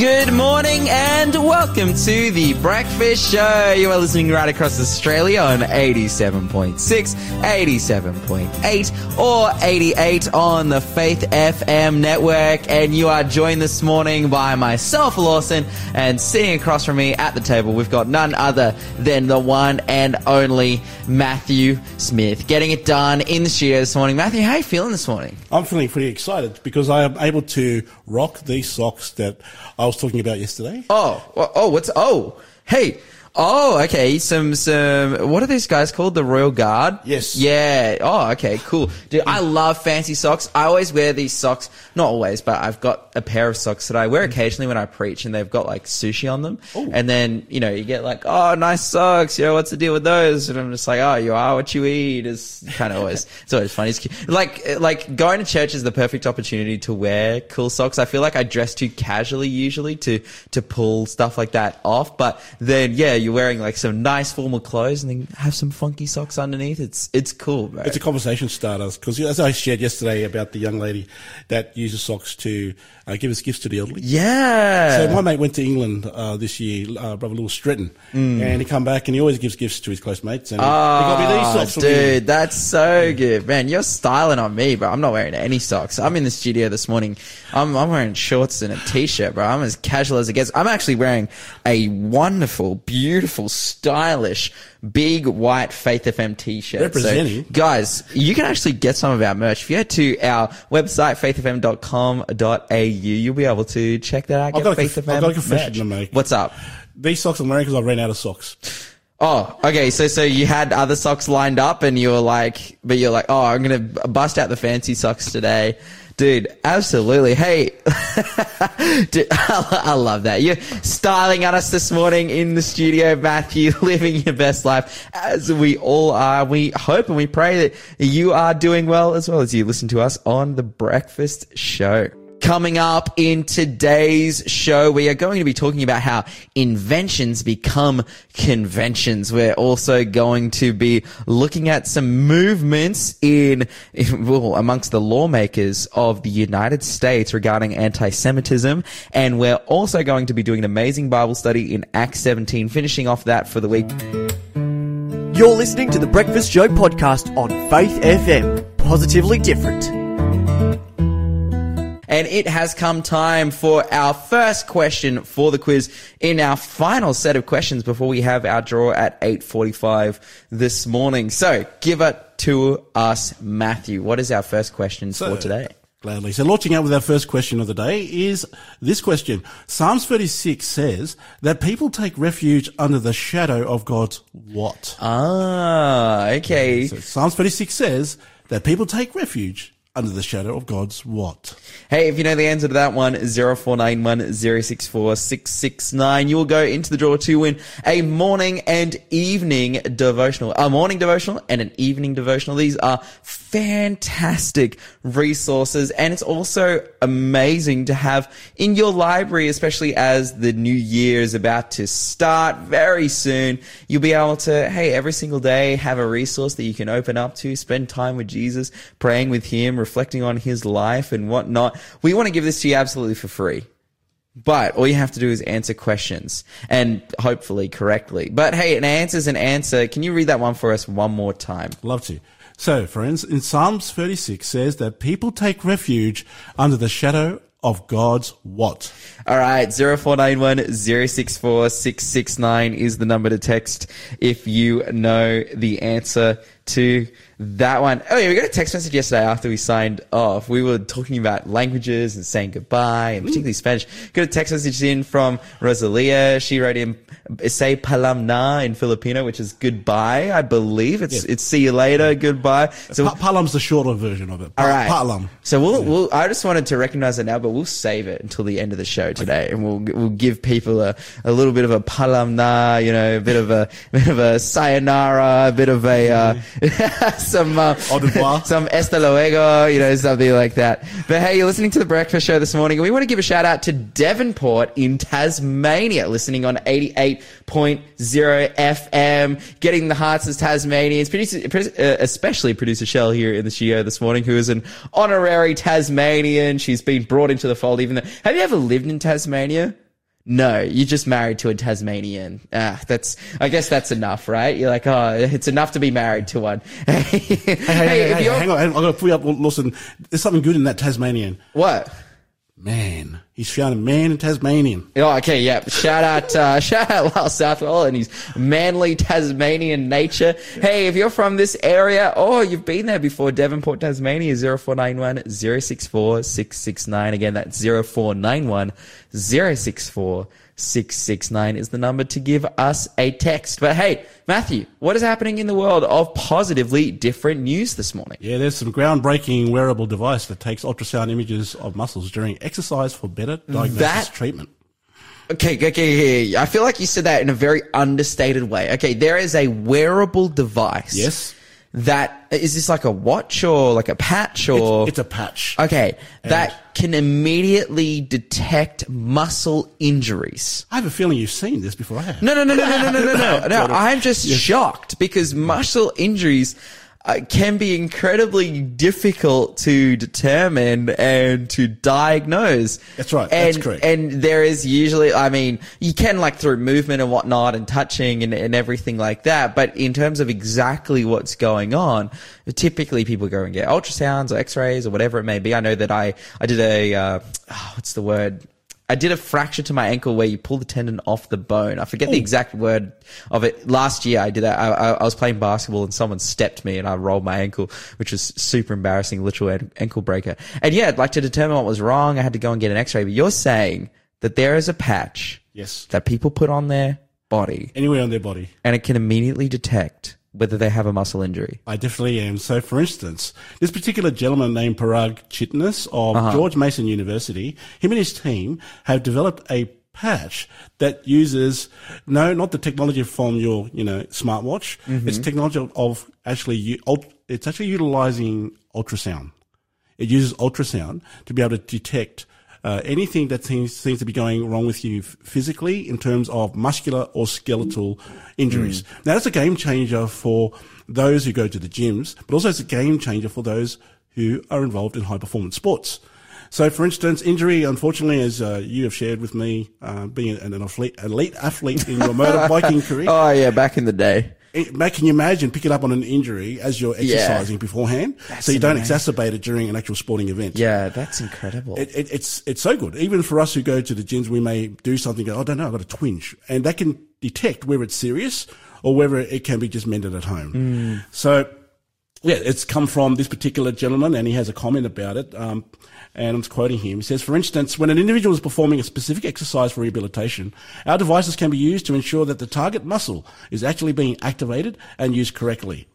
Good morning and welcome to the Breakfast Show. You are listening right across Australia on 87.6, 87.8 or 88 on the Faith FM network. And you are joined this morning by myself, Lawson, and sitting across from me at the table, we've got none other than the one and only Matthew Smith. Getting it done in the studio this morning. Matthew, how are you feeling this morning? I'm feeling pretty excited because I am able to rock these socks that I was talking about yesterday. Oh, oh, what's, oh, hey, Oh, okay. Some, some, what are these guys called? The Royal Guard? Yes. Yeah. Oh, okay. Cool. Dude, I love fancy socks. I always wear these socks. Not always, but I've got a pair of socks that I wear mm. occasionally when I preach and they've got like sushi on them. Ooh. And then, you know, you get like, oh, nice socks. You know, what's the deal with those? And I'm just like, oh, you are what you eat. It's kind of always, it's always funny. It's cute. Like, like going to church is the perfect opportunity to wear cool socks. I feel like I dress too casually usually to, to pull stuff like that off. But then, yeah, you're wearing like some nice formal clothes and then have some funky socks underneath. It's it's cool, bro. It's a conversation starter because, as I shared yesterday about the young lady that uses socks to uh, give us gifts to the elderly. yeah. So my mate went to England uh, this year, uh, brother Lewis Stretton, and he come back and he always gives gifts to his close mates. And he got me these Oh, socks for me. dude, that's so good, man. You're styling on me, bro. I'm not wearing any socks. I'm in the studio this morning. I'm, I'm wearing shorts and a t-shirt, bro. I'm as casual as it gets. I'm actually wearing a wonderful, beautiful, stylish, big white Faith FM t-shirt. Representing. So, guys, you can actually get some of our merch. If you head to our website, faithfm.com.au, you'll be able to check that out. I've got a Faith conf- FM I've got a confession merch. to make. What's up? These socks I'm wearing because I ran out of socks. Oh, okay. So, so you had other socks lined up and you were like, but you're like, oh, I'm going to bust out the fancy socks today. Dude, absolutely. Hey, Dude, I love that. You're styling at us this morning in the studio, Matthew, living your best life as we all are. We hope and we pray that you are doing well as well as you listen to us on the breakfast show. Coming up in today's show, we are going to be talking about how inventions become conventions. We're also going to be looking at some movements in, in well, amongst the lawmakers of the United States regarding anti-Semitism. And we're also going to be doing an amazing Bible study in Acts 17, finishing off that for the week. You're listening to the Breakfast Show podcast on Faith FM. Positively different. And it has come time for our first question for the quiz in our final set of questions before we have our draw at 8.45 this morning. So give it to us, Matthew. What is our first question So- for today? Gladly. So launching out with our first question of the day is this question. Psalms 36 says that people take refuge under the shadow of God's what? Ah, okay. So Psalms 36 says that people take refuge under the shadow of God's what? Hey, if you know the answer to that one, 0491 064 669, you will go into the draw to win a morning and evening devotional. A morning devotional and an evening devotional. These are fantastic resources and it's also amazing to have in your library, especially as the new year is about to start very soon. You'll be able to, hey, every single day have a resource that you can open up to, spend time with Jesus, praying with Him, reflecting on His life and whatnot. We want to give this to you absolutely for free. But all you have to do is answer questions and hopefully correctly. But hey, an answer's an answer. Can you read that one for us one more time? Love to. So, friends, in Psalms 36 says that people take refuge under the shadow of God's what? All right, 0491 064 669 is the number to text if you know the answer to that one. Oh yeah, we got a text message yesterday after we signed off. We were talking about languages and saying goodbye, and particularly Spanish. Got a text message in from Rosalia. She wrote in say palam na in Filipino, which is goodbye, I believe. It's it's see you later, goodbye. So Pa- Palam's the shorter version of it. Pa- all right. Palam. So we'll, we'll, I just wanted to recognize it now, but we'll save it until the end of the show today, and we'll we'll give people a, a little bit of a palamna, you know, a bit of a bit of a sayonara, a bit of a uh, some uh, some hasta luego, you know, something like that. But hey, you're listening to the Breakfast Show this morning, and we want to give a shout out to Devonport in Tasmania, listening on 88.0 FM, getting the hearts of Tasmanians, producer, produ- uh, especially producer Shell here in the studio this morning, who is an honorary Tasmanian. She's been brought into the fold, even though, have you ever lived in Tasmania? No, you're just married to a Tasmanian. Ah, that's, I guess that's enough, right? You're like, oh, it's enough to be married to one. hey, Hey, hey, hey, hang on. hang on, I'm going to pull you up, Lawson. There's something good in that Tasmanian. What? Man. He's a man in Tasmanian. Oh, okay, yeah. Shout out, uh, shout out Lyle Southwell and his manly Tasmanian nature. Hey, if you're from this area or you've been there before, Devonport, Tasmania, 0491 064 669. Again, that's 0491 064 669 is the number to give us a text. But hey, Matthew, what is happening in the world of positively different news this morning? Yeah, there's some groundbreaking wearable device that takes ultrasound images of muscles during exercise for better diagnosis That- treatment. Okay, okay, okay. I feel like you said that in a very understated way. Okay, there is a wearable device. Yes. That is this like a watch or like a patch or It's a patch. okay that can immediately detect muscle injuries. I have a feeling you've seen this before. I have. No, no, no, no, no, no, no, no, no. no I'm just shocked because muscle injuries uh, can be incredibly difficult to determine and to diagnose. That's right. And, That's correct. And there is usually, I mean, you can like through movement and whatnot and touching and, and everything like that. But in terms of exactly what's going on, typically people go and get ultrasounds or x-rays or whatever it may be. I know that I, I did a, uh, oh, what's the word? I did a fracture to my ankle where you pull the tendon off the bone. I forget the exact word of it. Last year I did that. I, I, I was playing basketball and someone stepped me and I rolled my ankle, which was super embarrassing, literal an- ankle breaker. And yeah, like to determine what was wrong, I had to go and get an x-ray. But you're saying that there is a patch Yes. that people put on their body Anywhere on their body. and it can immediately detect whether they have a muscle injury. I definitely am. So, for instance, this particular gentleman named Parag Chitnis of uh-huh. George Mason University, him and his team have developed a patch that uses no, not the technology from your you know smartwatch. Mm-hmm. It's technology of, of actually it's actually utilizing ultrasound. It uses ultrasound to be able to detect uh, anything that seems, seems to be going wrong with you physically in terms of muscular or skeletal injuries. Now, that's a game changer for those who go to the gyms, but also it's a game changer for those who are involved in high performance sports. So, for instance, injury, unfortunately, as uh, you have shared with me, uh, being an, an athlete, elite athlete in your motorbiking career, Oh yeah, back in the day. Mate, can you imagine picking up on an injury as you're Yeah. exercising beforehand, so you don't exacerbate it during an actual sporting event? Yeah, that's incredible. It, it, it's it's so good. Even for us who go to the gyms, we may do something. Go, I don't know, I've got a twinge, and that can detect whether it's serious or whether it can be just mended at home. So, yeah, it's come from this particular gentleman, and he has a comment about it. Um, and I'm quoting him. He says, for instance, when an individual is performing a specific exercise for rehabilitation, our devices can be used to ensure that the target muscle is actually being activated and used correctly.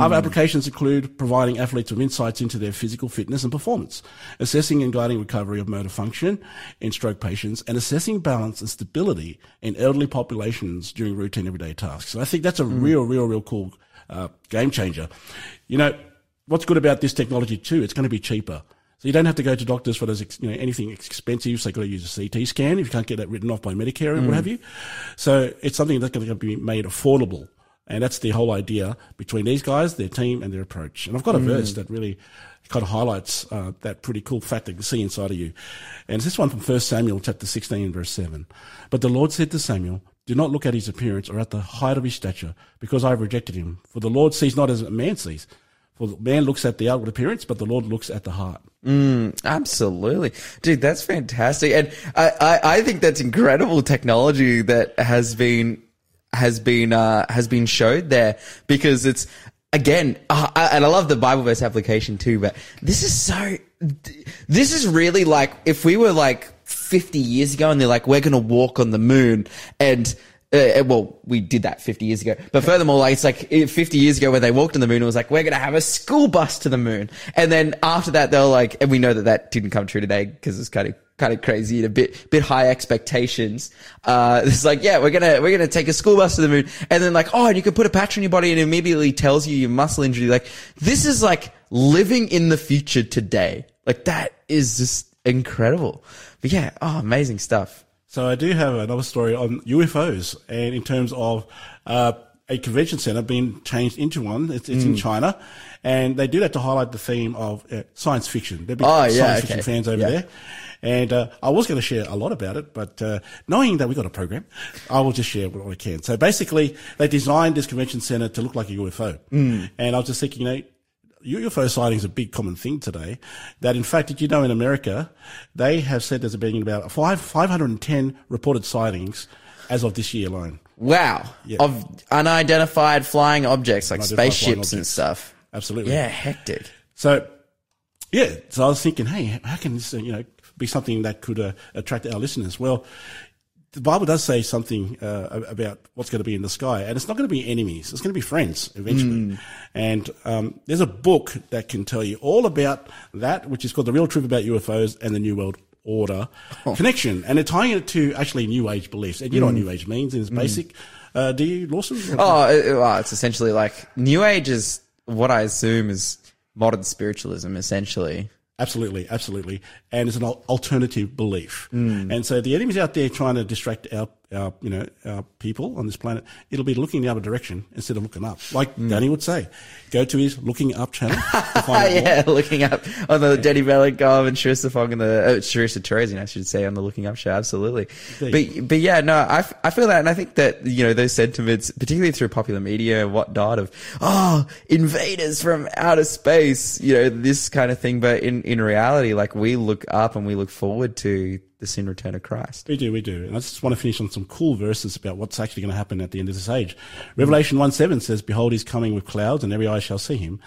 Other applications include providing athletes with insights into their physical fitness and performance, assessing and guiding recovery of motor function in stroke patients, and assessing balance and stability in elderly populations during routine everyday tasks. So I think that's a real, real, real cool uh, game changer. You know, what's good about this technology too? It's going to be cheaper. So you don't have to go to doctors for those, ex- you know, anything expensive. So you've got to use a CT scan if you can't get that written off by Medicare or what have you. So it's something that's going to be made affordable. And that's the whole idea between these guys, their team, and their approach. And I've got a verse that really kind of highlights uh, that pretty cool fact that you can see inside of you. And it's this one from 1 Samuel chapter 16, verse 7. But the Lord said to Samuel, Do not look at his appearance or at the height of his stature, because I have rejected him. For the Lord sees not as a man sees. For man looks at the outward appearance, but the Lord looks at the heart. Absolutely, dude. That's fantastic, and I, I, I think that's incredible technology that has been has been uh, has been showed there because it's again, uh, and I love the Bible verse application too. But this is so. This is really like if we were like 50 years ago, and they're like, we're going to walk on the moon, and uh, well, we did that 50 years ago. But furthermore, like, it's like eh, 50 years ago when they walked on the moon, it was like, we're going to have a school bus to the moon. And then after that, they were like, and we know that that didn't come true today because it's kind of, kind of crazy and a bit, bit high expectations. Uh, it's like, yeah, we're going to, we're going to take a school bus to the moon. And then like, oh, and you can put a patch on your body and it immediately tells you your muscle injury. Like, this is like living in the future today. Like, that is just incredible. But yeah, oh, amazing stuff. So I do have another story on UFOs, and in terms of uh, a convention center being changed into one. It's, it's Hmm. in China, and they do that to highlight the theme of uh, science fiction. They're big Oh, science yeah, fiction okay. fans over Yeah. there. And uh, I was going to share a lot about it, but uh, knowing that we got a program, I will just share what I can. So basically, they designed this convention center to look like a UFO, Hmm. and I was just thinking, you know. UFO sighting is a big common thing today. That in fact, did you know in America, they have said there's been about five, 510 reported sightings as of this year alone. Wow. Yeah. Of unidentified flying objects like Unidentified spaceships and stuff. Absolutely. Yeah, hectic. So, yeah, so I was thinking, hey, how can this, you know, be something that could uh, attract our listeners? Well, the Bible does say something uh, about what's going to be in the sky, and it's not going to be enemies; it's going to be friends eventually. And um, there's a book that can tell you all about that, which is called "The Real Truth About UFOs and the New World Order" connection, and they're tying it to actually New Age beliefs. And you know what New Age means in its basic. Uh, do you, Lawson? Oh, it- well, it's essentially like New Age is what I assume is modern spiritualism, essentially. Absolutely, absolutely. And it's an alternative belief. And so the enemy's out there trying to distract our, our, you know, our people on this planet. It'll be looking the other direction instead of looking up. Like Danny would say, go to his looking up channel. to find out more. yeah, looking up on the Danny Bellingham and Sharissa Fong and the uh, Sharissa Teresian, I should say, on the Looking Up show. Absolutely. But, but yeah, no, I, f- I feel that. And I think that, you know, those sentiments, particularly through popular media and whatnot of, oh, invaders from outer space, you know, this kind of thing. But in, in reality, like we look up and we look forward to the soon return of Christ. We do, we do. And I just want to finish on some cool verses about what's actually going to happen at the end of this age. Revelation 1 7 says, Behold, he's coming with clouds, and every eye shall see him.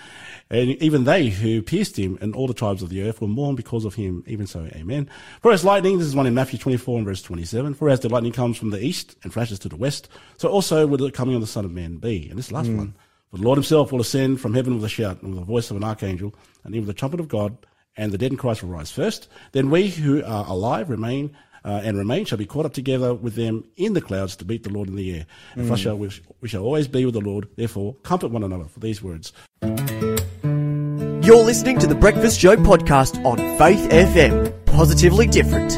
And even they who pierced him and all the tribes of the earth will mourn because of him. Even so, amen. For as lightning, this is one in Matthew 24 and verse 27. For as the lightning comes from the east and flashes to the west, so also will the coming of the Son of Man be. And this last hmm. one. For the Lord himself will ascend from heaven with a shout and with the voice of an archangel and even with the trumpet of God and the dead in Christ will rise first. Then we who are alive remain uh, and remain shall be caught up together with them in the clouds to meet the Lord in the air. And thus shall we, we shall always be with the Lord. Therefore, comfort one another for these words. You're listening to the Breakfast Show podcast on Faith FM. Positively different.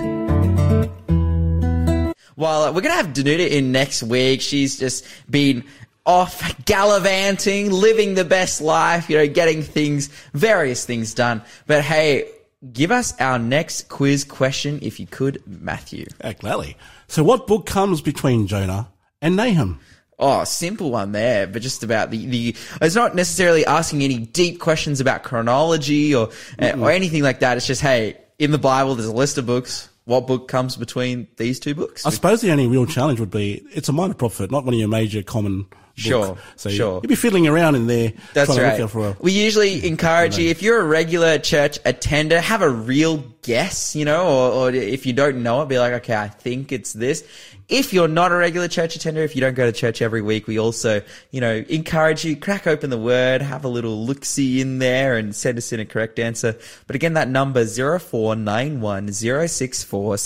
Well, uh, we're going to have Danuta in next week. She's just been off gallivanting, living the best life, you know, getting things, various things done. But hey, give us our next quiz question if you could, Matthew. Uh, gladly. So, what book comes between Jonah and Nahum? Oh, simple one there, but just about the, the, it's not necessarily asking any deep questions about chronology or, uh, or anything like that. It's just, hey, in the Bible, there's a list of books. What book comes between these two books? I suppose the only real challenge would be it's a minor prophet, not one of your major common. Sure, So sure. you'd be fiddling around in there That's trying to right. look out for a we usually encourage you, if you're a regular church attender, have a real guess, you know, or, or if you don't know it, be like, okay, I think it's this. If you're not a regular church attender, if you don't go to church every week, we also, you know, encourage you, crack open the word, have a little look-see in there and send us in a correct answer. But again, that number 0491 064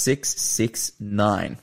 And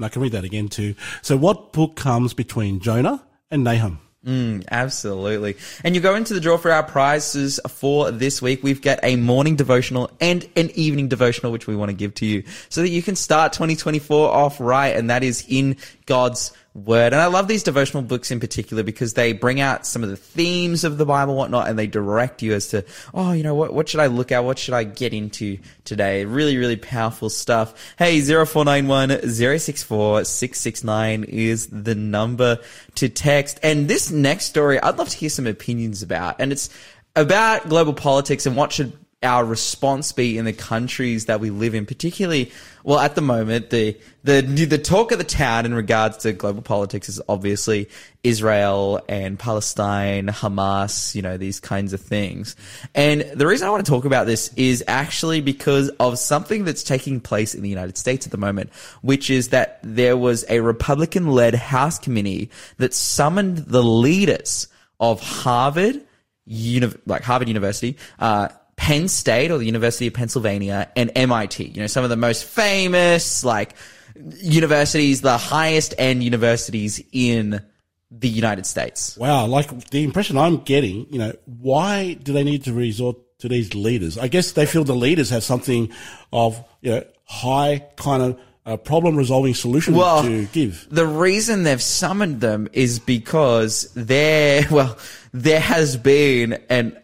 I can read that again too. So, what book comes between Jonah and Nahum? Mm, absolutely. And you go into the draw for our prizes for this week. We've got a morning devotional and an evening devotional, which we want to give to you so that you can start 2024 off right. And that is in God's word. And I love these devotional books in particular because they bring out some of the themes of the Bible, whatnot, and they direct you as to, oh, you know, what, what should I look at? What should I get into today? Really, really powerful stuff. Hey, 0491 064 669 is the number to text. And this next story, I'd love to hear some opinions about. And it's about global politics and what should our response be in the countries that we live in, particularly, well, at the moment, the, the, the talk of the town in regards to global politics is obviously Israel and Palestine, Hamas, you know, these kinds of things. And the reason I want to talk about this is actually because of something that's taking place in the United States at the moment, which is that there was a Republican led House committee that summoned the leaders of Harvard, uni- like Harvard University, uh, Penn State or the University of Pennsylvania and MIT. You know, some of the most famous, like, universities, the highest end universities in the United States. Wow, like the impression I'm getting, you know, why do they need to resort to these leaders? I guess they feel the leaders have something of, you know, high kind of uh, problem resolving solution Well, to give. The reason they've summoned them is because there, well, there has been an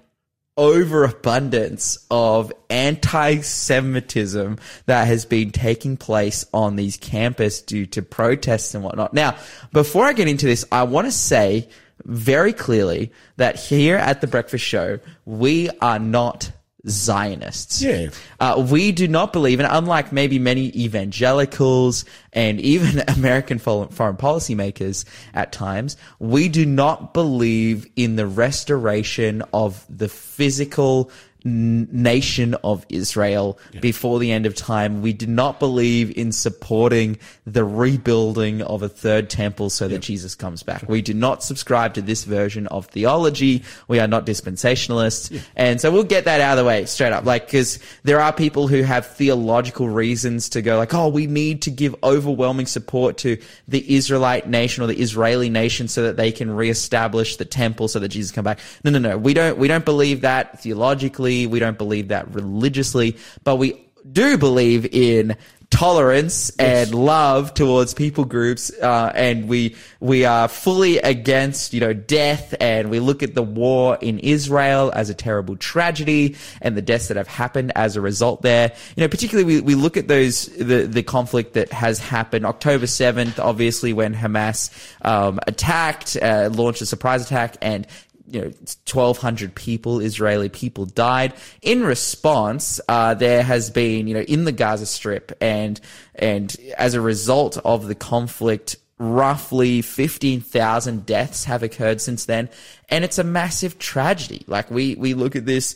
overabundance of anti-Semitism that has been taking place on these campuses due to protests and whatnot. Now, before I get into this, I want to say very clearly that here at the Breakfast Show, we are not Zionists. Yeah. Uh, we do not believe, and unlike maybe many evangelicals and even American foreign policy makers at times, we do not believe in the restoration of the physical nation of Israel before the end of time. We do not believe in supporting the rebuilding of a third temple so that Jesus comes back. We do not subscribe to this version of theology. We are not dispensationalists. And so we'll get that out of the way straight up. Like, cause there are people who have theological reasons to go like, oh, we need to give overwhelming support to the Israelite nation or the Israeli nation so that they can reestablish the temple so that Jesus come back. No, no, no. We don't, we don't believe that theologically. We don't believe that religiously, but we do believe in tolerance and love towards people groups uh, and we we are fully against you know death and we look at the war in Israel as a terrible tragedy and the deaths that have happened as a result there. You know particularly we, we look at those the the conflict that has happened. October 7th obviously when Hamas um, attacked uh, launched a surprise attack and you know, 1,200 people, Israeli people died. In response, uh, there has been, you know, in the Gaza Strip and, and as a result of the conflict, roughly 15,000 deaths have occurred since then. And it's a massive tragedy. Like we, we look at this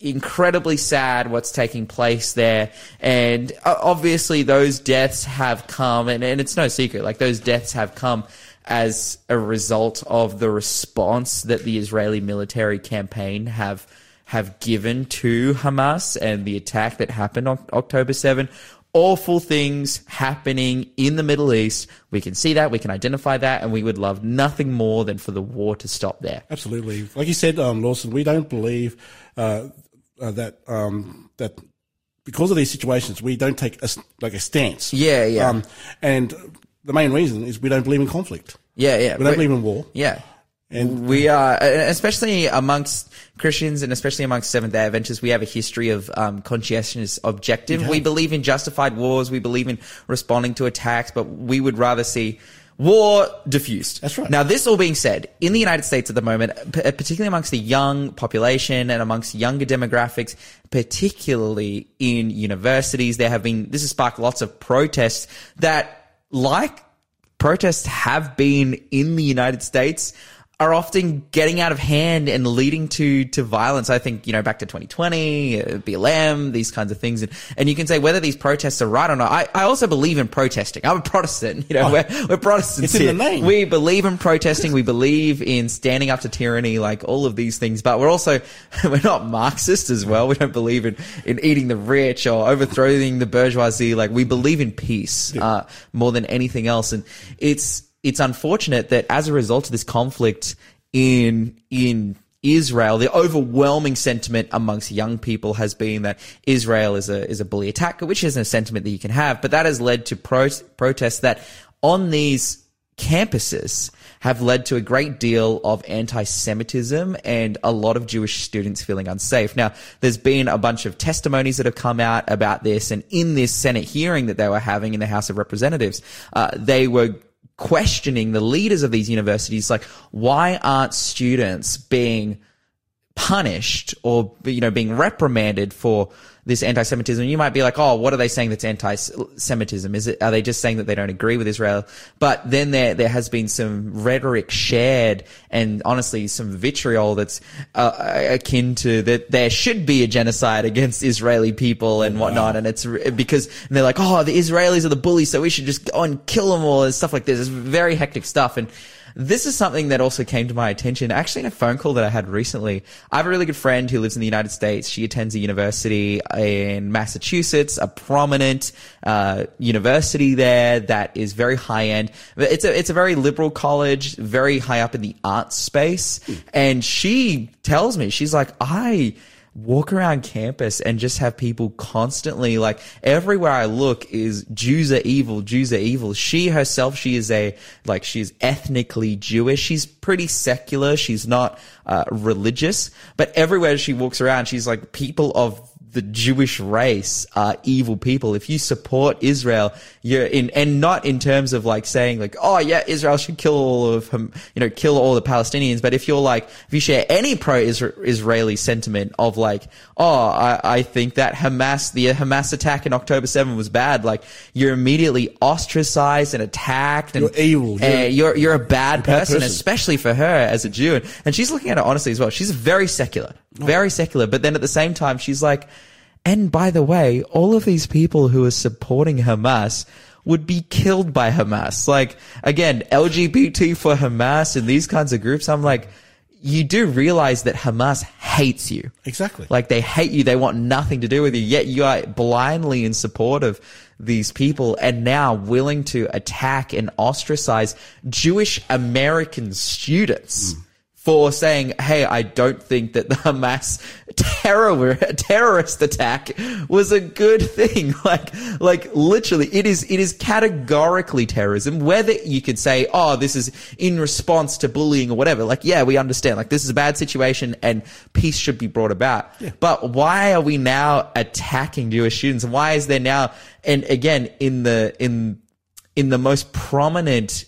incredibly sad what's taking place there. And uh, obviously those deaths have come and, and it's no secret, like those deaths have come as a result of the response that the Israeli military campaign have have given to Hamas and the attack that happened on October 7 awful things happening in the Middle East. We can see that, we can identify that, and we would love nothing more than for the war to stop there. Absolutely. Like you said, um, Lawson, we don't believe uh, uh, that um, that because of these situations, we don't take a, like a stance. Yeah, yeah. Um, and the main reason is we don't believe in conflict. Yeah, yeah. We don't believe in war. Yeah. And- we are, especially amongst Christians and especially amongst Seventh day Adventists, we have a history of um, conscientious objective. We believe in justified wars. We believe in responding to attacks, but we would rather see war diffused. That's right. Now, this all being said, in the United States at the moment, particularly amongst the young population and amongst younger demographics, particularly in universities, there have been, this has sparked lots of protests that, like protests have been in the United States are often getting out of hand and leading to to violence. I think you know back to 2020, uh, BLM, these kinds of things, and and you can say whether these protests are right or not. I, I also believe in protesting. I'm a Protestant. You know, we're, we're Protestants. It's in here. the name. We believe in protesting. We believe in standing up to tyranny, like all of these things. But we're also we're not Marxist as well. We don't believe in in eating the rich or overthrowing the bourgeoisie. Like we believe in peace uh, more than anything else, and it's it's unfortunate that as a result of this conflict in in Israel, the overwhelming sentiment amongst young people has been that Israel is a is a bully attacker, which isn't a sentiment that you can have, but that has led to pro- protests that on these campuses have led to a great deal of anti-Semitism and a lot of Jewish students feeling unsafe. Now, there's been a bunch of testimonies that have come out about this, and in this Senate hearing that they were having in the House of Representatives, uh, they were questioning the leaders of these universities, like, why aren't students being punished or you know being reprimanded for this anti-Semitism. You might be like, oh, what are they saying that's anti-Semitism? Is it are they just saying that they don't agree with Israel? But then there there has been some rhetoric shared and honestly some vitriol that's uh, akin to that there should be a genocide against Israeli people and whatnot. And it's because and they're like, oh, the Israelis are the bullies, so we should just go and kill them all and stuff like this. It's very hectic stuff and. This is something that also came to my attention actually in a phone call that I had recently. I have a really good friend who lives in the United States. She attends a university in Massachusetts, a prominent uh, university there that is very high end. It's a it's a very liberal college, very high up in the arts space. And she tells me she's like I walk around campus and just have people constantly like everywhere I look is Jews are evil, Jews are evil. She herself, she is a like she's ethnically Jewish. She's pretty secular. She's not uh, religious, but everywhere she walks around, she's like people of the Jewish race are evil people. If you support Israel, you're in, and not in terms of like saying like, oh yeah, Israel should kill all of you know, kill all the Palestinians. But if you're like, if you share any pro-Israeli sentiment of like, oh, I, I think that Hamas, the Hamas attack in October 7 was bad, like you're immediately ostracized and attacked and You're evil. You're- uh, you're, you're a bad, person, person. especially for her as a Jew. And, and she's looking at it honestly as well. She's very secular, very secular. But then at the same time, she's like, and by the way, all of these people who are supporting Hamas would be killed by Hamas. Like, again, LGBT for Hamas and these kinds of groups, I'm like, you do realize that Hamas hates you. Exactly. Like they hate you. They want nothing to do with you. Yet you are blindly in support of these people and now willing to attack and ostracize Jewish American students. Hmm. For saying, "Hey, I don't think that the Hamas terror terrorist attack was a good thing." Like, like literally, it is. It is categorically terrorism. Whether you could say, "Oh, this is in response to bullying or whatever," like, yeah, we understand. Like, this is a bad situation and peace should be brought about. But why are we now attacking Jewish students? And why is there now? And again, in the in in the most prominent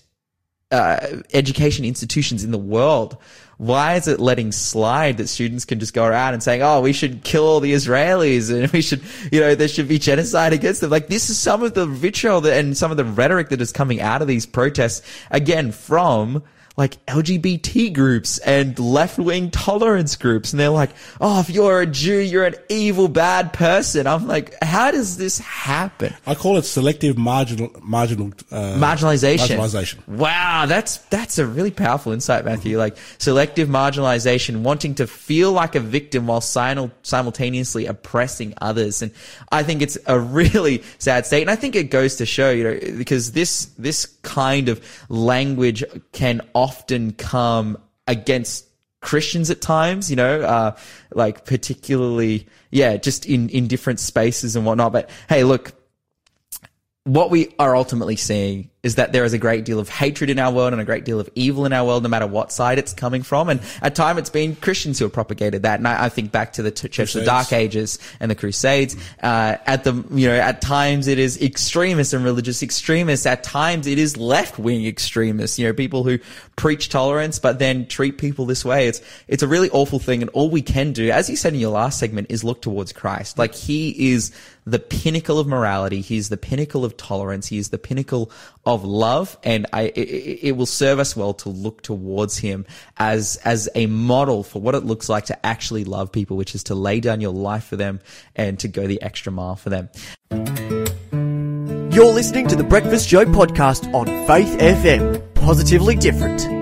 uh, education institutions in the world. Why is it letting slide that students can just go around and saying, "Oh, we should kill all the Israelis and we should, you know, there should be genocide against them"? Like this is some of the vitriol that, and some of the rhetoric that is coming out of these protests again from like LGBT groups and left wing tolerance groups. And they're like, oh, if you're a Jew, you're an evil, bad person. I'm like, how does this happen? I call it selective marginal marginal uh, Marginalization. Marginalization. Wow, that's that's a really powerful insight, Matthew. Like selective marginalization, wanting to feel like a victim while simultaneously oppressing others, and I think it's a really sad state. And I think it goes to show, you know, because this this kind of language can often come against Christians at times, you know, uh, like particularly, yeah, just in, in different spaces and whatnot. But hey, look, what we are ultimately seeing is that there is a great deal of hatred in our world and a great deal of evil in our world, no matter what side it's coming from. And at time, it's been Christians who have propagated that. And I, I think back to the t- Church of the Dark Ages and the Crusades. Uh, at the, you know, at times it is extremists and religious extremists. At times it is left wing extremists, you know, people who preach tolerance, but then treat people this way. It's, it's a really awful thing. And all we can do, as you said in your last segment, is look towards Christ. Like he is the pinnacle of morality. He's the pinnacle of tolerance. He is the pinnacle of love. And I, it, it will serve us well to look towards him as, as a model for what it looks like to actually love people, which is to lay down your life for them and to go the extra mile for them. You're listening to the Breakfast Show podcast on Faith FM. Positively different.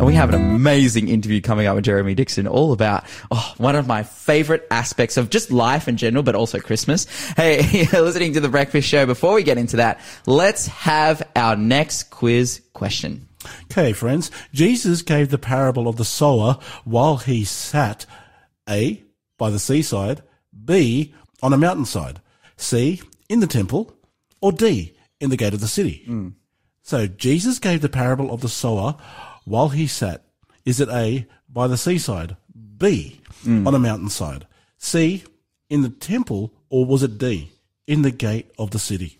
And we have an amazing interview coming up with Jeremy Dixon, all about oh, one of my favorite aspects of just life in general, but also Christmas. Hey, you're listening to the Breakfast Show. Before we get into that, let's have our next quiz question. Okay, friends. Jesus gave the parable of the sower while he sat A, by the seaside, B, on a mountainside, C, in the temple, or D, in the gate of the city. Hmm. So Jesus gave the parable of the sower while he sat. Is it A, by the seaside, B, hmm. on a mountainside, C, in the temple, or was it D, in the gate of the city?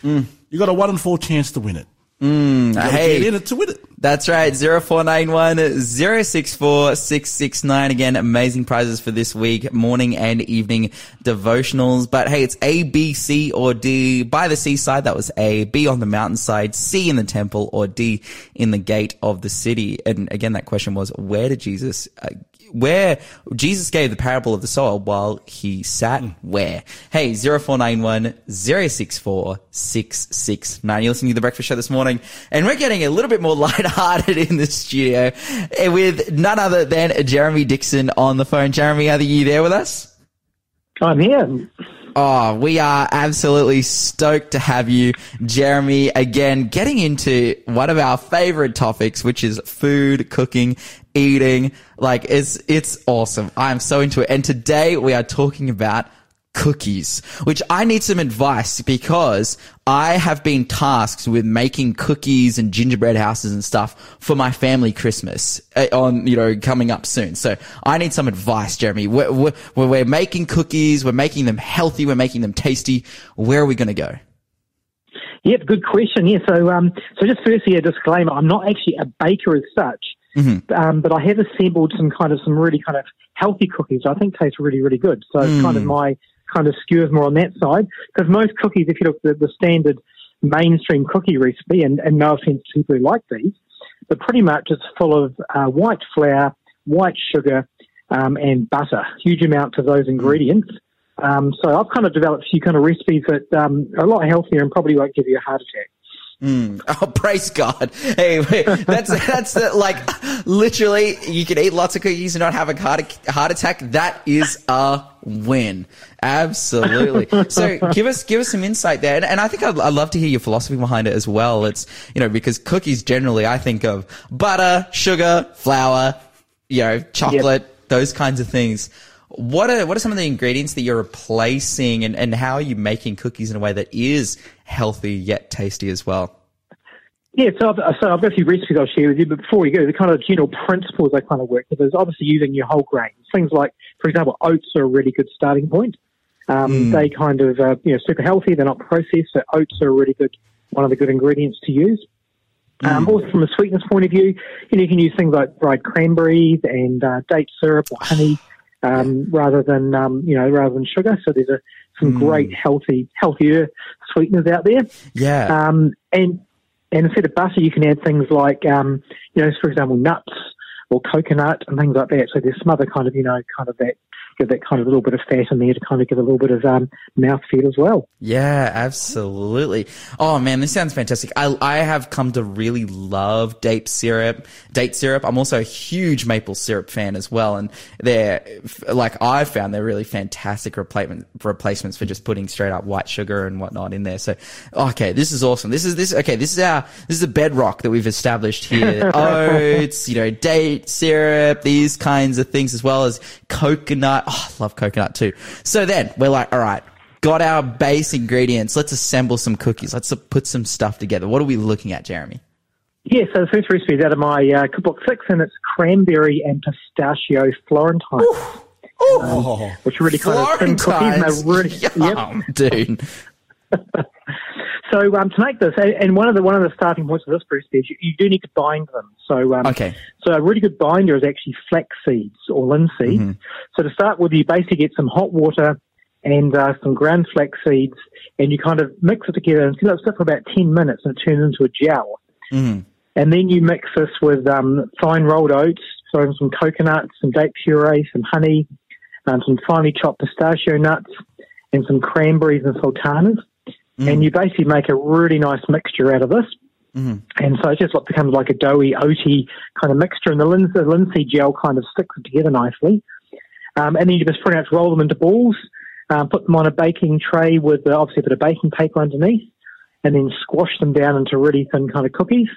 Hmm. You got a one in four chance to win it. Hmm, gotta Hey. get in it to win it. That's right. 0491 064 669. Again, amazing prizes for this week. Morning and evening devotionals. But hey, it's A, B, C, or D. By the seaside, that was A. B on the mountainside. C in the temple or D in the gate of the city. And again, that question was, where did Jesus, uh, where Jesus gave the parable of the sower while he sat where? Hey, 0491 064 669. You're listening to The Breakfast Show this morning, and we're getting a little bit more lighthearted in the studio eh, with none other than Jeremy Dixon on the phone. Jeremy, are you there with us? I'm here. Oh, we are absolutely stoked to have you, Jeremy, again, getting into one of our favorite topics, which is food, cooking, eating. Like, it's, it's awesome. I'm so into it. And today we are talking about cookies, which I need some advice because I have been tasked with making cookies and gingerbread houses and stuff for my family Christmas uh, on, you know, coming up soon. So I need some advice, Jeremy. We're, we're, we're making cookies. We're making them healthy. We're making them tasty. Where are we going to go? Yep, good question. Yeah, so um, so just firstly a disclaimer: I'm not actually a baker as such, mm-hmm. um, but I have assembled some kind of some really kind of healthy cookies. I think taste really really good. So mm. kind of mm. my kind of skews more on that side because most cookies, if you look at the, the standard mainstream cookie recipe, and, and no offense to people who like these, but pretty much it's full of uh, white flour, white sugar, um, and butter. Huge amounts of those ingredients. Um, so I've kind of developed a few kind of recipes that um, are a lot healthier and probably won't give you a heart attack. Mm. Oh, praise God! Hey, that's that's the, like literally you can eat lots of cookies and not have a heart heart attack. That is a win. Absolutely. So give us give us some insight there, and, and I think I'd, I'd, love to hear your philosophy behind it as well. It's you know because cookies generally I think of butter, sugar, flour, you know, chocolate, yep. those kinds of things. What are what are some of the ingredients that you're replacing, and, and how are you making cookies in a way that is healthy yet tasty as well? Yeah, so I've, so I've got a few recipes I'll share with you, but before we go, the kind of general principles I kind of work with is obviously using your whole grains. Things like, for example, oats are a really good starting point. Um, mm. They kind of, uh, you know, super healthy. They're not processed, so oats are a really good, one of the good ingredients to use. Um, mm. Also, from a sweetness point of view, you know, you can use things like dried cranberries and uh, date syrup or honey um, rather than um, you know rather than sugar. So there's a, some mm. great healthy healthier sweeteners out there. Yeah. Um, and and instead of butter, you can add things like um, you know, for example, nuts or coconut and things like that. So there's some other kind of you know kind of that give that kind of little bit of fat in there to kind of give a little bit of um, mouthfeel as well. Yeah, absolutely. Oh man, this sounds fantastic. I, I have come to really love date syrup. Date syrup. I'm also a huge maple syrup fan as well, and they're like I've found they're really fantastic replacement replacements for just putting straight up white sugar and whatnot in there. So, okay, this is awesome. This is this. Okay, this is our this is the bedrock that we've established here. Oats, you know, date syrup, these kinds of things, as well as coconut. Oh, I love coconut too. So then we're like, all right, got our base ingredients. Let's assemble some cookies. Let's put some stuff together. What are we looking at, Jeremy? Yeah, so the first recipe is out of my uh, cookbook six, and it's cranberry and pistachio Florentine. Um, which really kind of thin cookies. And really, Yum, yep. dude. So um, to make this, and one of the one of the starting points of this recipe is you, you do need to bind them. So um, okay. So a really good binder is actually flax seeds or linseed. Mm-hmm. So to start with, you basically get some hot water and uh, some ground flax seeds, and you kind of mix it together and let it sit for about ten minutes, and it turns into a gel. Mm-hmm. And then you mix this with um, fine rolled oats, so some coconut, some date puree, some honey, um, some finely chopped pistachio nuts, and some cranberries and sultanas mm. and you basically make a really nice mixture out of this. Mm-hmm. And so it just becomes like a doughy, oaty kind of mixture, and the linseed, linseed gel kind of sticks it together nicely. Um, and then you just pretty much roll them into balls, um, put them on a baking tray with uh, obviously a bit of baking paper underneath, and then squash them down into really thin kind of cookies.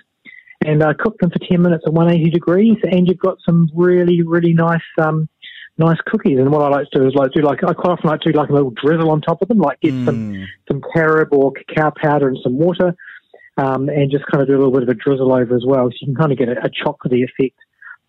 And uh, cook them for 10 minutes at 180 degrees, and you've got some really, really nice um, nice cookies. And what I like to do is like do like I quite often like to do like a little drizzle on top of them, like get mm. some some carob or cacao powder and some water, um, and just kind of do a little bit of a drizzle over as well, so you can kind of get a, a chocolatey effect.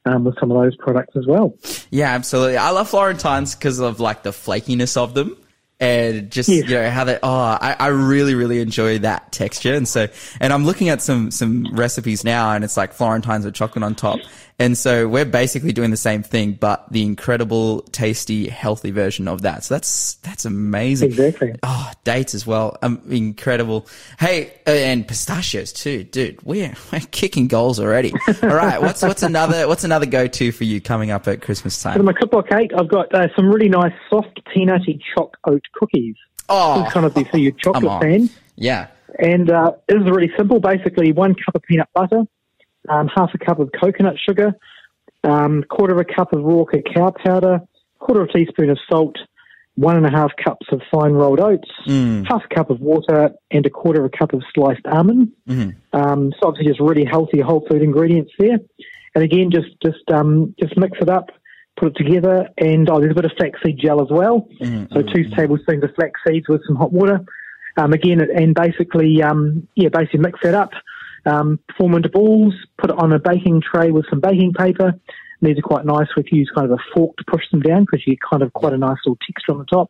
Um, with some of those products as well. Yeah, absolutely. I love Florentines because of like the flakiness of them and just yes. you know how they oh I, I really really enjoy that texture and so and I'm looking at some some recipes now and it's like Florentines with chocolate on top and so we're basically doing the same thing, but the incredible, tasty, healthy version of that. So that's, that's amazing. Exactly. Oh, dates as well. Um, incredible. Hey, uh, and pistachios too, dude. We're, we're kicking goals already. All right. What's, what's another, what's another go-to for you coming up at Christmas time? For my cookbook cake, I've got uh, some really nice soft peanutty choc oat cookies. Oh, kind of for your chocolate fan. Yeah. And uh, this is really simple. Basically, one cup of peanut butter, um, half a cup of coconut sugar, um, quarter of a cup of raw cacao powder, quarter of a teaspoon of salt, one and a half cups of fine rolled oats, half a cup of water, and a quarter of a cup of sliced almond. Um, so obviously just really healthy whole food ingredients there. And again, just just um, just mix it up, put it together, and oh, there's a bit of flaxseed gel as well. So two tablespoons of flax seeds with some hot water. Um, again, and basically, um, yeah, basically mix that up, um, form into balls, put it on a baking tray with some baking paper. These are quite nice if you use kind of a fork to push them down because you get kind of quite a nice little texture on the top.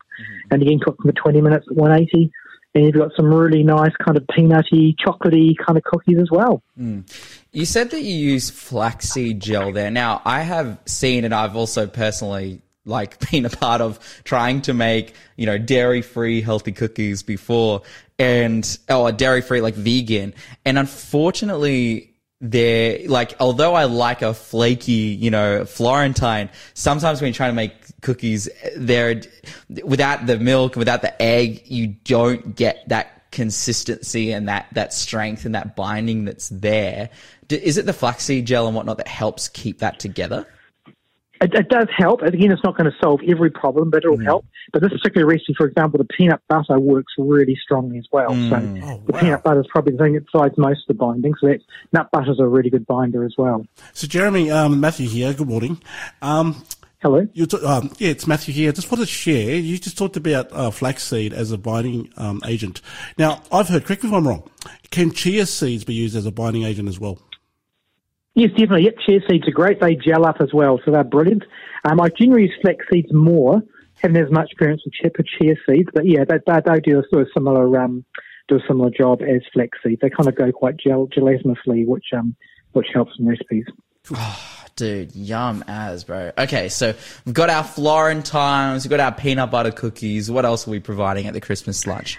And again, cook them for 20 minutes at 180. And you've got some really nice kind of peanutty, chocolatey kind of cookies as well. You said that you use flaxseed gel there. Now, I have seen, and I've also personally like been a part of trying to make, you know, dairy free healthy cookies before and, oh, or dairy free, like vegan. And unfortunately, they're like, although I like a flaky, you know, Florentine, sometimes when you're trying to make cookies, they're without the milk, without the egg, you don't get that consistency and that, that strength and that binding that's there. Is it the flaxseed gel and whatnot that helps keep that together? It, it does help. Again, it's not going to solve every problem, but it'll help. But this particular recipe, for example, the peanut butter works really strongly as well. So the peanut butter is probably the thing that provides most of the binding. So that's, nut butter's a really good binder as well. So, Jeremy, um, Matthew here. Good morning. Um, Hello. you t- um, yeah, it's Matthew here. I just want to share. You just talked about uh, flaxseed as a binding um, agent. Now, I've heard. Correct me if I'm wrong. Can chia seeds be used as a binding agent as well? Yes, definitely. Yep, chia seeds are great. They gel up as well, so they're brilliant. Um, I generally use flax seeds more. Haven't as much experience with chia, chia seeds, but yeah, they, they, they do a sort of similar um, do a similar job as flax seeds. They kind of go quite gel, gelatinously, which um, which helps in recipes. Dude, yum as, bro. Okay, so we've got our Florentines, we've got our peanut butter cookies. What else are we providing at the Christmas lunch?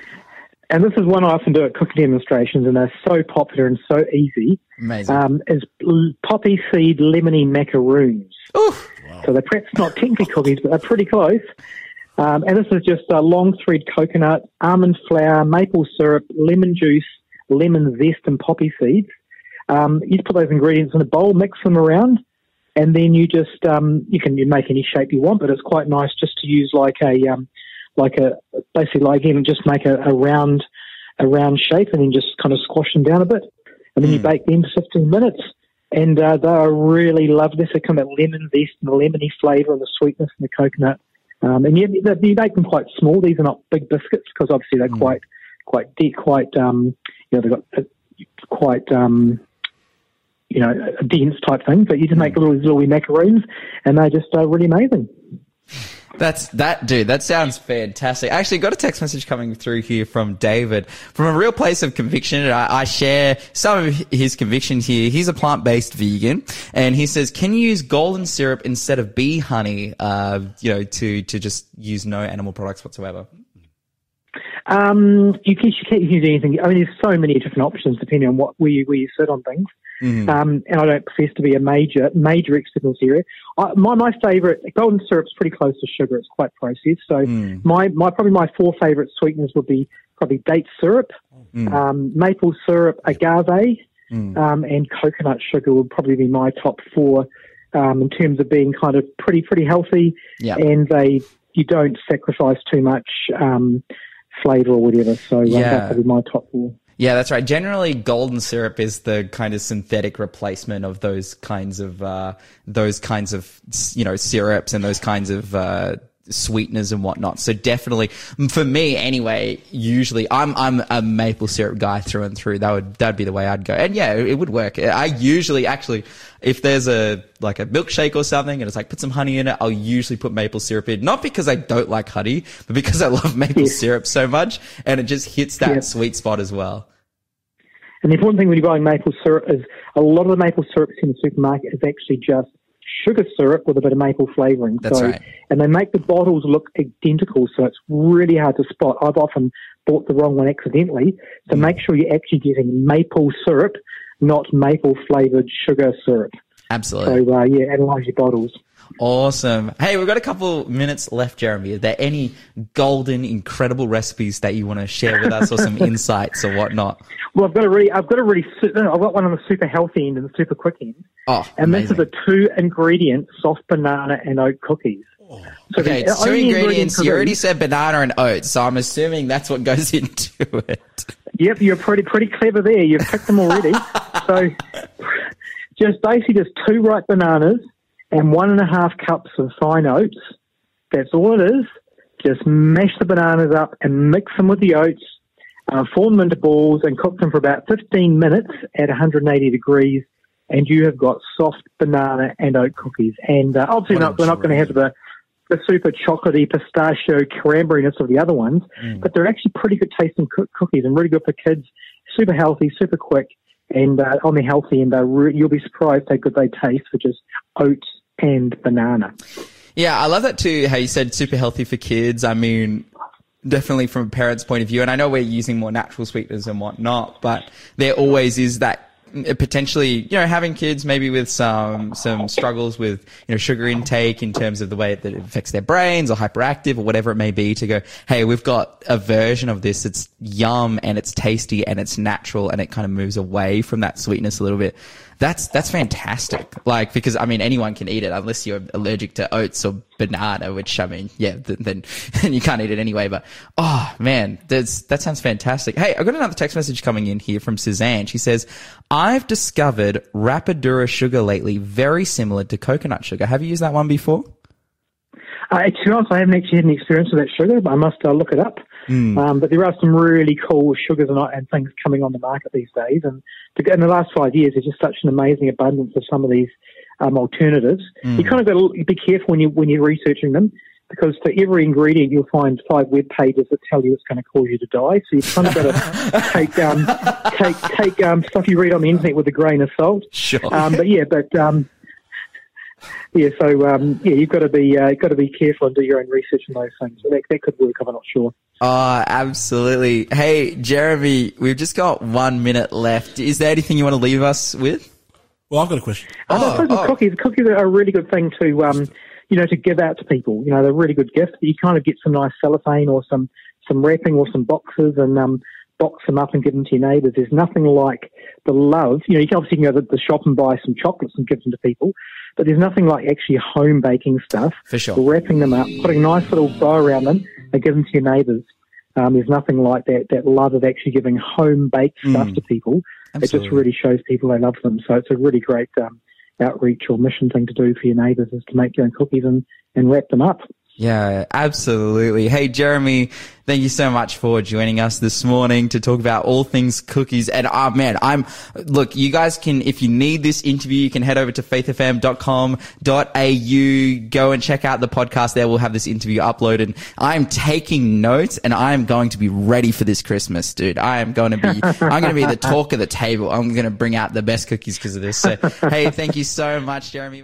And this is one I often do at cooking demonstrations, and they're so popular and so easy. Amazing. Um, is poppy seed lemony macaroons. Oof. So they're perhaps not technically cookies, but they're pretty close. Um, and this is just a long thread coconut, almond flour, maple syrup, lemon juice, lemon zest, and poppy seeds. Um, you just put those ingredients in a bowl, mix them around, and then you just um, you can make any shape you want. But it's quite nice just to use like a um, like a basically like again just make a, a round a round shape and then just kind of squash them down a bit, and then you bake them for 15 minutes. And uh, they are really lovely. They come out lemon zest and the lemony flavour and the sweetness and the coconut. Um, and you, you make them quite small. These are not big biscuits because obviously they're quite quite deep, quite um, you know they've got uh, quite um, you know a dense type thing. But you just make little little macaroons, and they're just uh, really amazing. That's that, dude. That sounds fantastic. I actually got a text message coming through here from David from a real place of conviction. And I, I share some of his conviction here. He's a plant-based vegan, and he says, "Can you use golden syrup instead of bee honey? Uh, you know, to to just use no animal products whatsoever." Um, you can, you can't use anything. I mean, there's so many different options depending on what where you, where you sit on things. Um, and I don't profess to be a major major expert in this area. I, my my favourite golden syrup's pretty close to sugar. It's quite processed. So my my probably my four favourite sweeteners would be probably date syrup, um, maple syrup, agave, um, and coconut sugar would probably be my top four um, in terms of being kind of pretty pretty healthy, Yeah. and they you don't sacrifice too much um, flavour or whatever. So uh, Yeah. that's probably my top four. Yeah, that's right. Generally, golden syrup is the kind of synthetic replacement of those kinds of uh, those kinds of you know syrups and those kinds of uh, sweeteners and whatnot. So definitely, for me anyway, usually I'm I'm a maple syrup guy through and through. That would that'd be the way I'd go. And yeah, it would work. I usually actually, if there's a like a milkshake or something, and it's like put some honey in it, I'll usually put maple syrup in. Not because I don't like honey, but because I love maple syrup so much, and it just hits that Yeah. sweet spot as well. And the important thing when you're buying maple syrup is a lot of the maple syrups in the supermarket is actually just sugar syrup with a bit of maple flavouring. That's so, right. And they make the bottles look identical, so it's really hard to spot. I've often bought the wrong one accidentally. Mm. So make sure you're actually getting maple syrup, not maple flavoured sugar syrup. Absolutely. So uh, yeah, analyse your bottles. Awesome. Hey, we've got a couple minutes left, Jeremy. Are there any golden, incredible recipes that you want to share with us or some insights or whatnot? Well, I've got a really, I've got a really, no, I've got one on the super healthy end and the super quick end. Oh, And amazing. this is a two ingredient soft banana and oat cookies. Oh. So Okay, it's two only ingredients. You already said banana and oats, so I'm assuming that's what goes into it. Yep, you're pretty pretty clever there. You've picked them already. so just basically just two ripe bananas and one and a half cups of fine oats. That's all it is. Just mash the bananas up and mix them with the oats. Uh, form them into balls and cook them for about 15 minutes at 180 degrees, and you have got soft banana and oat cookies. And uh, obviously, not, we're not going to have the the super chocolatey pistachio cranberryness of the other ones, but they're actually pretty good tasting cook- cookies and really good for kids. Super healthy, super quick, and uh, on the healthy end, re- you'll be surprised how good they taste for just oats and banana. Yeah, I love that too. How you said super healthy for kids. I mean, definitely from a parent's point of view, and I know we're using more natural sweeteners and whatnot, but there always is that uh, potentially, you know, having kids maybe with some some struggles with you know sugar intake in terms of the way that it affects their brains or hyperactive or whatever it may be. To go, hey, we've got a version of this. It's yum and it's tasty and it's natural and it kind of moves away from that sweetness a little bit. That's that's fantastic. Like because I mean anyone can eat it unless you're allergic to oats or banana, which I mean yeah th- then then you can't eat it anyway. But oh man, that's that sounds fantastic. Hey, I got another text message coming in here from Suzanne. She says I've discovered Rapadura sugar lately, very similar to coconut sugar. Have you used that one before? Uh, to be honest, I haven't actually had any experience with that sugar, but I must uh, look it up. Um, but there are some really cool sugars and, and things coming on the market these days. And to, in the last five years, there's just such an amazing abundance of some of these um, alternatives. You kind of got to be careful when you when you're researching them. Because for every ingredient, you'll find five web pages that tell you it's going to cause you to die. So you've kind of got to take um, take take um, stuff you read on the internet with a grain of salt. Sure. Um, but yeah, but um, yeah, so um, yeah, you've got to be uh, got to be careful and do your own research on those things. That, that could work. I'm not sure. Oh, absolutely. Hey, Jeremy, we've just got one minute left. Is there anything you want to leave us with? Well, I've got a question. Uh, Oh, I suppose with oh. cookies, cookies are a really good thing to, um, you know, to give out to people. You know, they're a really good gift. You kind of get some nice cellophane or some, some wrapping or some boxes and, um, box them up and give them to your neighbours. There's nothing like the love. You know, you can obviously go to the shop and buy some chocolates and give them to people, but there's nothing like actually home baking stuff. For sure. Wrapping them up, putting a nice little bow around them and give them to your neighbours. Um, there's nothing like that, that love of actually giving home baked stuff to people. It just really shows people they love them. So it's a really great um, outreach or mission thing to do for your neighbours is to make your own cookies and, and wrap them up. Yeah, absolutely. Hey, Jeremy, thank you so much for joining us this morning to talk about all things cookies. And oh man, I'm, look, you guys can, if you need this interview, you can head over to faithfm.com.au, go and check out the podcast there. We'll have this interview uploaded. I'm taking notes and I am going to be ready for this Christmas, dude. I am going to be, I'm going to be the talk of the table. I'm going to bring out the best cookies because of this. So, hey, thank you so much, Jeremy.